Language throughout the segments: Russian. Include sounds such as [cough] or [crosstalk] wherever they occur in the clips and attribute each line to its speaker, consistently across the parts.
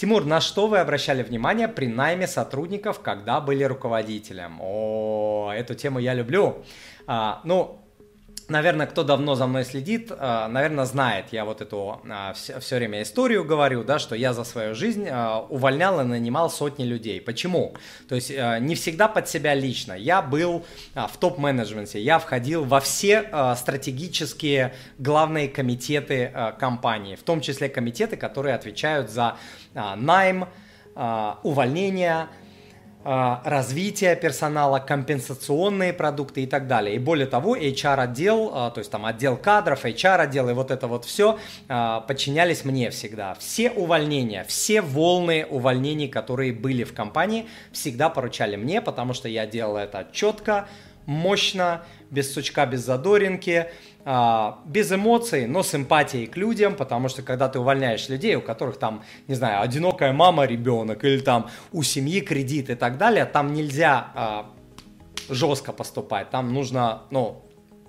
Speaker 1: Тимур, на что вы обращали внимание при найме сотрудников, когда были руководителем? О, эту тему я люблю. А, ну, наверное, кто давно за мной следит, э, наверное, знает, я вот эту э, все время историю говорю, да, что я за свою жизнь э, увольнял и нанимал сотни людей. Почему? То есть не всегда под себя лично. Я был в топ-менеджменте, я входил во все стратегические главные комитеты компании, в том числе комитеты, которые отвечают за найм, увольнение, а, развитие персонала, компенсационные продукты и так далее. И более того, HR-отдел, а, то есть там отдел кадров, HR-отдел и вот это вот все а, подчинялись мне всегда. Все увольнения, все волны увольнений, которые были в компании, всегда поручали мне, потому что я делал это четко, мощно, без сучка, без задоринки, а, без эмоций, но с эмпатией к людям, потому что когда ты увольняешь людей, у которых там, не знаю, одинокая мама, ребенок, или там у семьи кредит и так далее, там нельзя а, жестко поступать, там нужно, ну,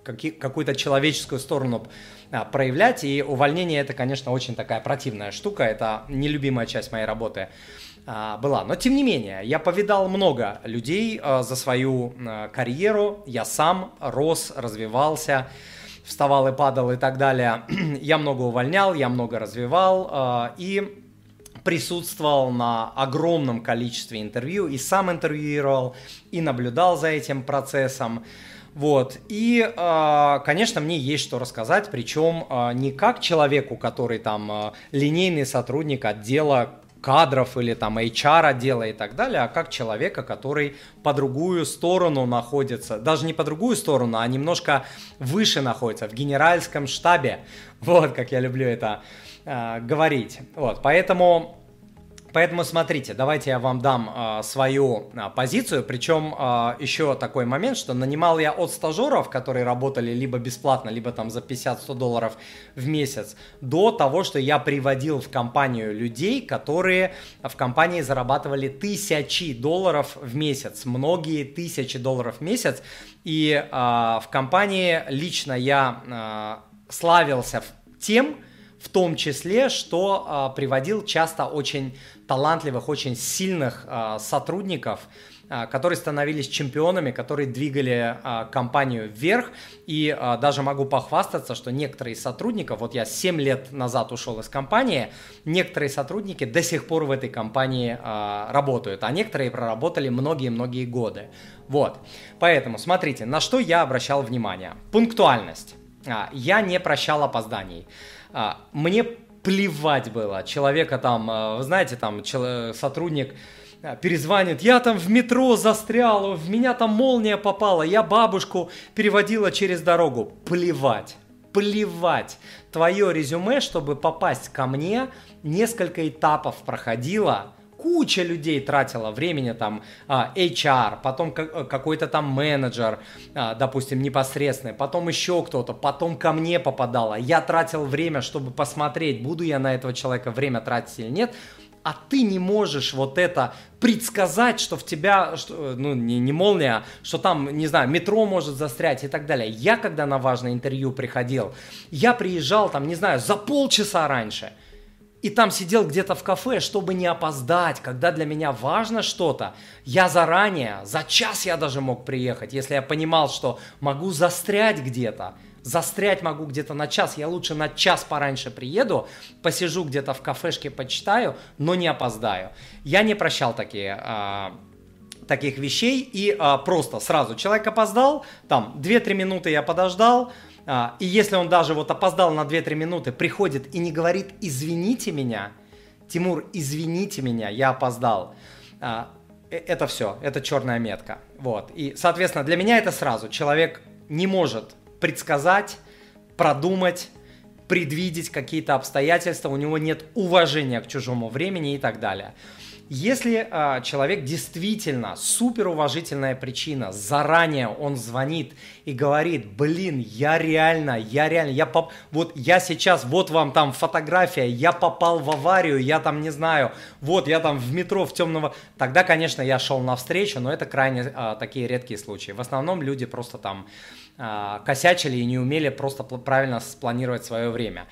Speaker 1: какую-то человеческую сторону а, проявлять, и увольнение это, конечно, очень такая противная штука, это нелюбимая часть моей работы а, была. Но тем не менее, я повидал много людей а, за свою а, карьеру, я сам рос, развивался, вставал и падал и так далее. [clears throat] я много увольнял, я много развивал э, и присутствовал на огромном количестве интервью и сам интервьюировал, и наблюдал за этим процессом. Вот. И, э, конечно, мне есть что рассказать, причем э, не как человеку, который там линейный сотрудник отдела кадров или там HR отдела и так далее, а как человека, который по другую сторону находится, даже не по другую сторону, а немножко выше находится, в генеральском штабе. [laughs] Вот, как я люблю это э, говорить. Вот, поэтому Поэтому смотрите, давайте я вам дам э, свою э, позицию. Причем э, еще такой момент, что нанимал я от стажеров, которые работали либо бесплатно, либо там за 50-100 долларов в месяц, до того, что я приводил в компанию людей, которые в компании зарабатывали тысячи долларов в месяц, многие тысячи долларов в месяц. И э, в компании лично я э, славился тем, в том числе, что а, приводил часто очень талантливых, очень сильных а, сотрудников, а, которые становились чемпионами, которые двигали а, компанию вверх. И а, даже могу похвастаться, что некоторые сотрудников, вот я 7 лет назад ушел из компании, некоторые сотрудники до сих пор в этой компании а, работают, а некоторые проработали многие-многие годы. Вот. Поэтому смотрите, на что я обращал внимание. Пунктуальность. А, я не прощал опозданий. А, мне плевать было. Человека там, а, вы знаете, там сотрудник а, перезвонит, я там в метро застрял, в меня там молния попала, я бабушку переводила через дорогу. Плевать, плевать. Твое резюме, чтобы попасть ко мне, несколько этапов проходило, куча людей тратила времени, там, HR, потом э, какой-то там менеджер, а, допустим, непосредственный, потом еще кто-то, потом ко мне попадало. Я тратил время, чтобы посмотреть, буду я на этого человека время тратить или нет, а ты не можешь вот это предсказать, что в тебя, что, ну, не, не молния, что там, не знаю, метро может застрять и так далее. Я, когда на важное интервью приходил, я приезжал там, не знаю, за полчаса раньше – и там сидел где-то в кафе, чтобы не опоздать, когда для меня важно что-то. Я заранее, за час я даже мог приехать, если я понимал, что могу застрять где-то. Застрять могу где-то на час, я лучше на час пораньше приеду, посижу где-то в кафешке, почитаю, но не опоздаю. Я не прощал такие а, таких вещей и а, просто сразу человек опоздал, там 2-3 минуты я подождал, и если он даже вот опоздал на 2-3 минуты, приходит и не говорит «извините меня», Тимур, извините меня, я опоздал. А, э, это все, это черная метка. Вот. И, соответственно, для меня это сразу. Человек не может предсказать, продумать, предвидеть какие-то обстоятельства, у него нет уважения к чужому времени и так далее. Если э, человек действительно супер уважительная причина, заранее он звонит и говорит, блин, я реально, я реально, я поп... вот я сейчас, вот вам там фотография, я попал в аварию, я там не знаю, вот я там в метро в темного, тогда, конечно, я шел навстречу, но это крайне э, такие редкие случаи. В основном люди просто там а, косячили и не умели просто правильно спланировать свое время.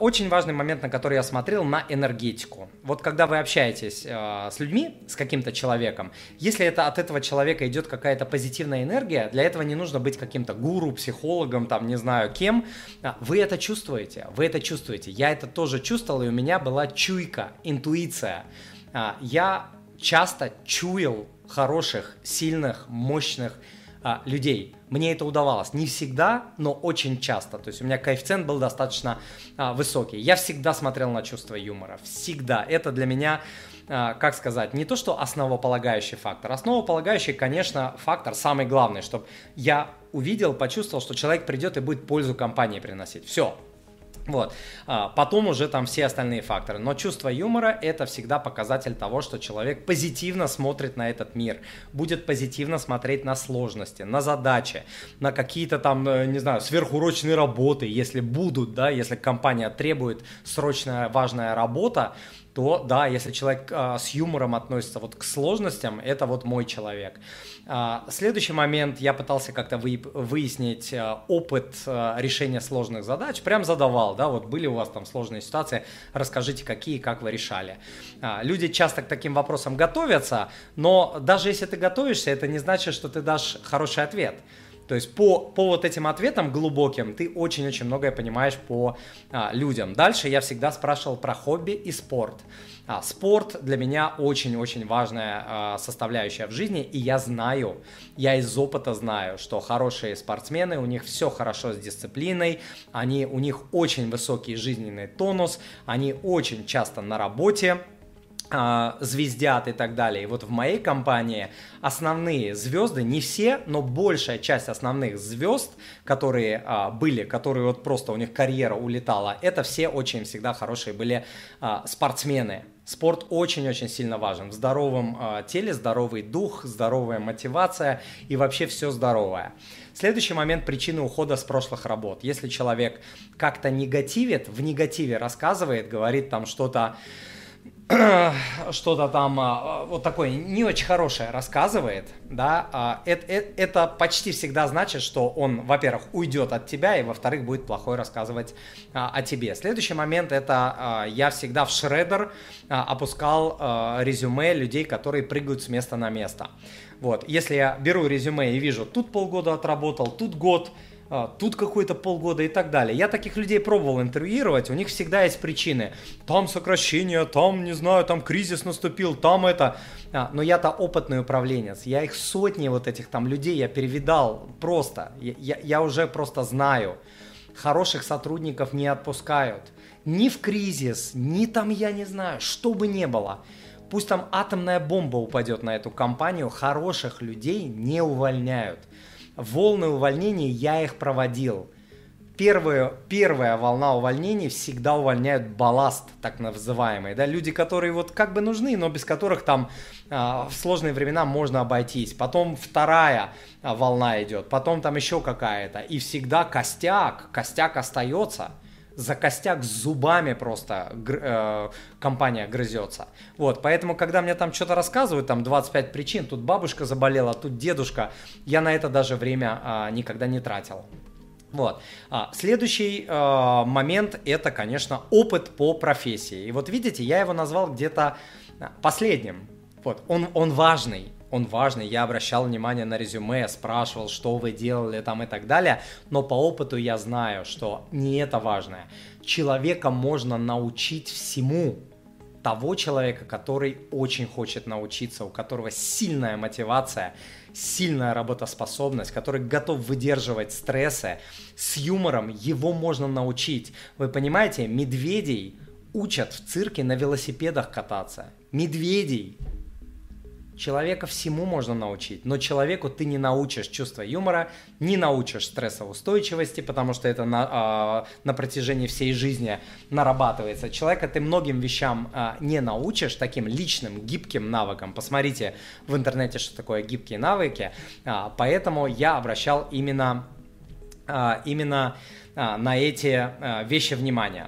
Speaker 1: Очень важный момент, на который я смотрел, на энергетику. Вот когда вы общаетесь а, с людьми, с каким-то человеком, если это от этого человека идет какая-то позитивная энергия, для этого не нужно быть каким-то гуру, психологом, там, не знаю кем, вы это чувствуете, вы это чувствуете. Я это тоже чувствовал, и у меня была чуйка, интуиция. Я часто чуял хороших, сильных, мощных а, людей. Мне это удавалось. Не всегда, но очень часто. То есть у меня коэффициент был достаточно а, высокий. Я всегда смотрел на чувство юмора. Всегда. Это для меня, а, как сказать, не то, что основополагающий фактор. Основополагающий, конечно, фактор самый главный, чтобы я увидел, почувствовал, что человек придет и будет пользу компании приносить. Все, вот. А, потом уже там все остальные факторы. Но чувство юмора – это всегда показатель того, что человек позитивно смотрит на этот мир, будет позитивно смотреть на сложности, на задачи, на какие-то там, э, не знаю, сверхурочные работы, если будут, да, если компания требует срочная важная работа, то да, если человек а, с юмором относится вот к сложностям, это вот мой человек. А, следующий момент, я пытался как-то вы, выяснить а, опыт а, решения сложных задач, прям задавал, да, вот были у вас там сложные ситуации, расскажите, какие, как вы решали. А, люди часто к таким вопросам готовятся, но даже если ты готовишься, это не значит, что ты дашь хороший ответ. То есть по, по вот этим ответам глубоким ты очень-очень многое понимаешь по а, людям. Дальше я всегда спрашивал про хобби и спорт. А, спорт для меня очень-очень важная а, составляющая в жизни, и я знаю, я из опыта знаю, что хорошие спортсмены, у них все хорошо с дисциплиной, они, у них очень высокий жизненный тонус, они очень часто на работе, звездят и так далее. И вот в моей компании основные звезды, не все, но большая часть основных звезд, которые а, были, которые вот просто у них карьера улетала, это все очень всегда хорошие были а, спортсмены. Спорт очень-очень сильно важен. В здоровом э, теле здоровый дух, здоровая мотивация и вообще все здоровое. Следующий момент причины ухода с прошлых работ. Если человек как-то негативит, в негативе рассказывает, говорит там что-то [clears throat] что-то там а, вот такое не очень хорошее рассказывает, да, это, это, это почти всегда значит, что он, во-первых, уйдет от тебя, и, во-вторых, будет плохой рассказывать а, о тебе. Следующий момент это а, я всегда в шредер опускал резюме людей, которые прыгают с места на место. Вот, если я беру резюме и вижу, тут полгода отработал, тут год, а, тут какой-то полгода и так далее. Я таких людей пробовал интервьюировать, у них всегда есть причины. Там сокращение, там, не знаю, там кризис наступил, там это. А, но я-то опытный управленец, я их сотни вот этих там людей я перевидал просто. Я, я, я уже просто знаю. Хороших сотрудников не отпускают. Ни в кризис, ни там, я не знаю, что бы ни было. Пусть там атомная бомба упадет на эту компанию, хороших людей не увольняют волны увольнений я их проводил. Первая, первая волна увольнений всегда увольняют балласт, так называемый. Да? Люди, которые вот как бы нужны, но без которых там а, в сложные времена можно обойтись. Потом вторая а, волна идет, потом там еще какая-то. И всегда костяк, костяк остается – за костяк с зубами просто э, компания грызется. Вот, поэтому, когда мне там что-то рассказывают, там 25 причин, тут бабушка заболела, тут дедушка, я на это даже время э, никогда не тратил. Вот. А, следующий э, момент это, конечно, опыт по профессии. И вот видите, я его назвал где-то а, последним. Вот, он, он важный он важный, я обращал внимание на резюме, спрашивал, что вы делали там и так далее, но по опыту я знаю, что не это важное. Человека можно научить всему, того человека, который очень хочет научиться, у которого сильная мотивация, сильная работоспособность, который готов выдерживать стрессы, с юмором его можно научить. Вы понимаете, медведей учат в цирке на велосипедах кататься. Медведей Человека всему можно научить, но человеку ты не научишь чувства юмора, не научишь стрессоустойчивости, потому что это на, э, на протяжении всей жизни нарабатывается. Человека ты многим вещам э, не научишь, таким личным, гибким навыкам. Посмотрите в интернете, что такое гибкие навыки. Э, поэтому я обращал именно, э, именно э, на эти э, вещи внимания.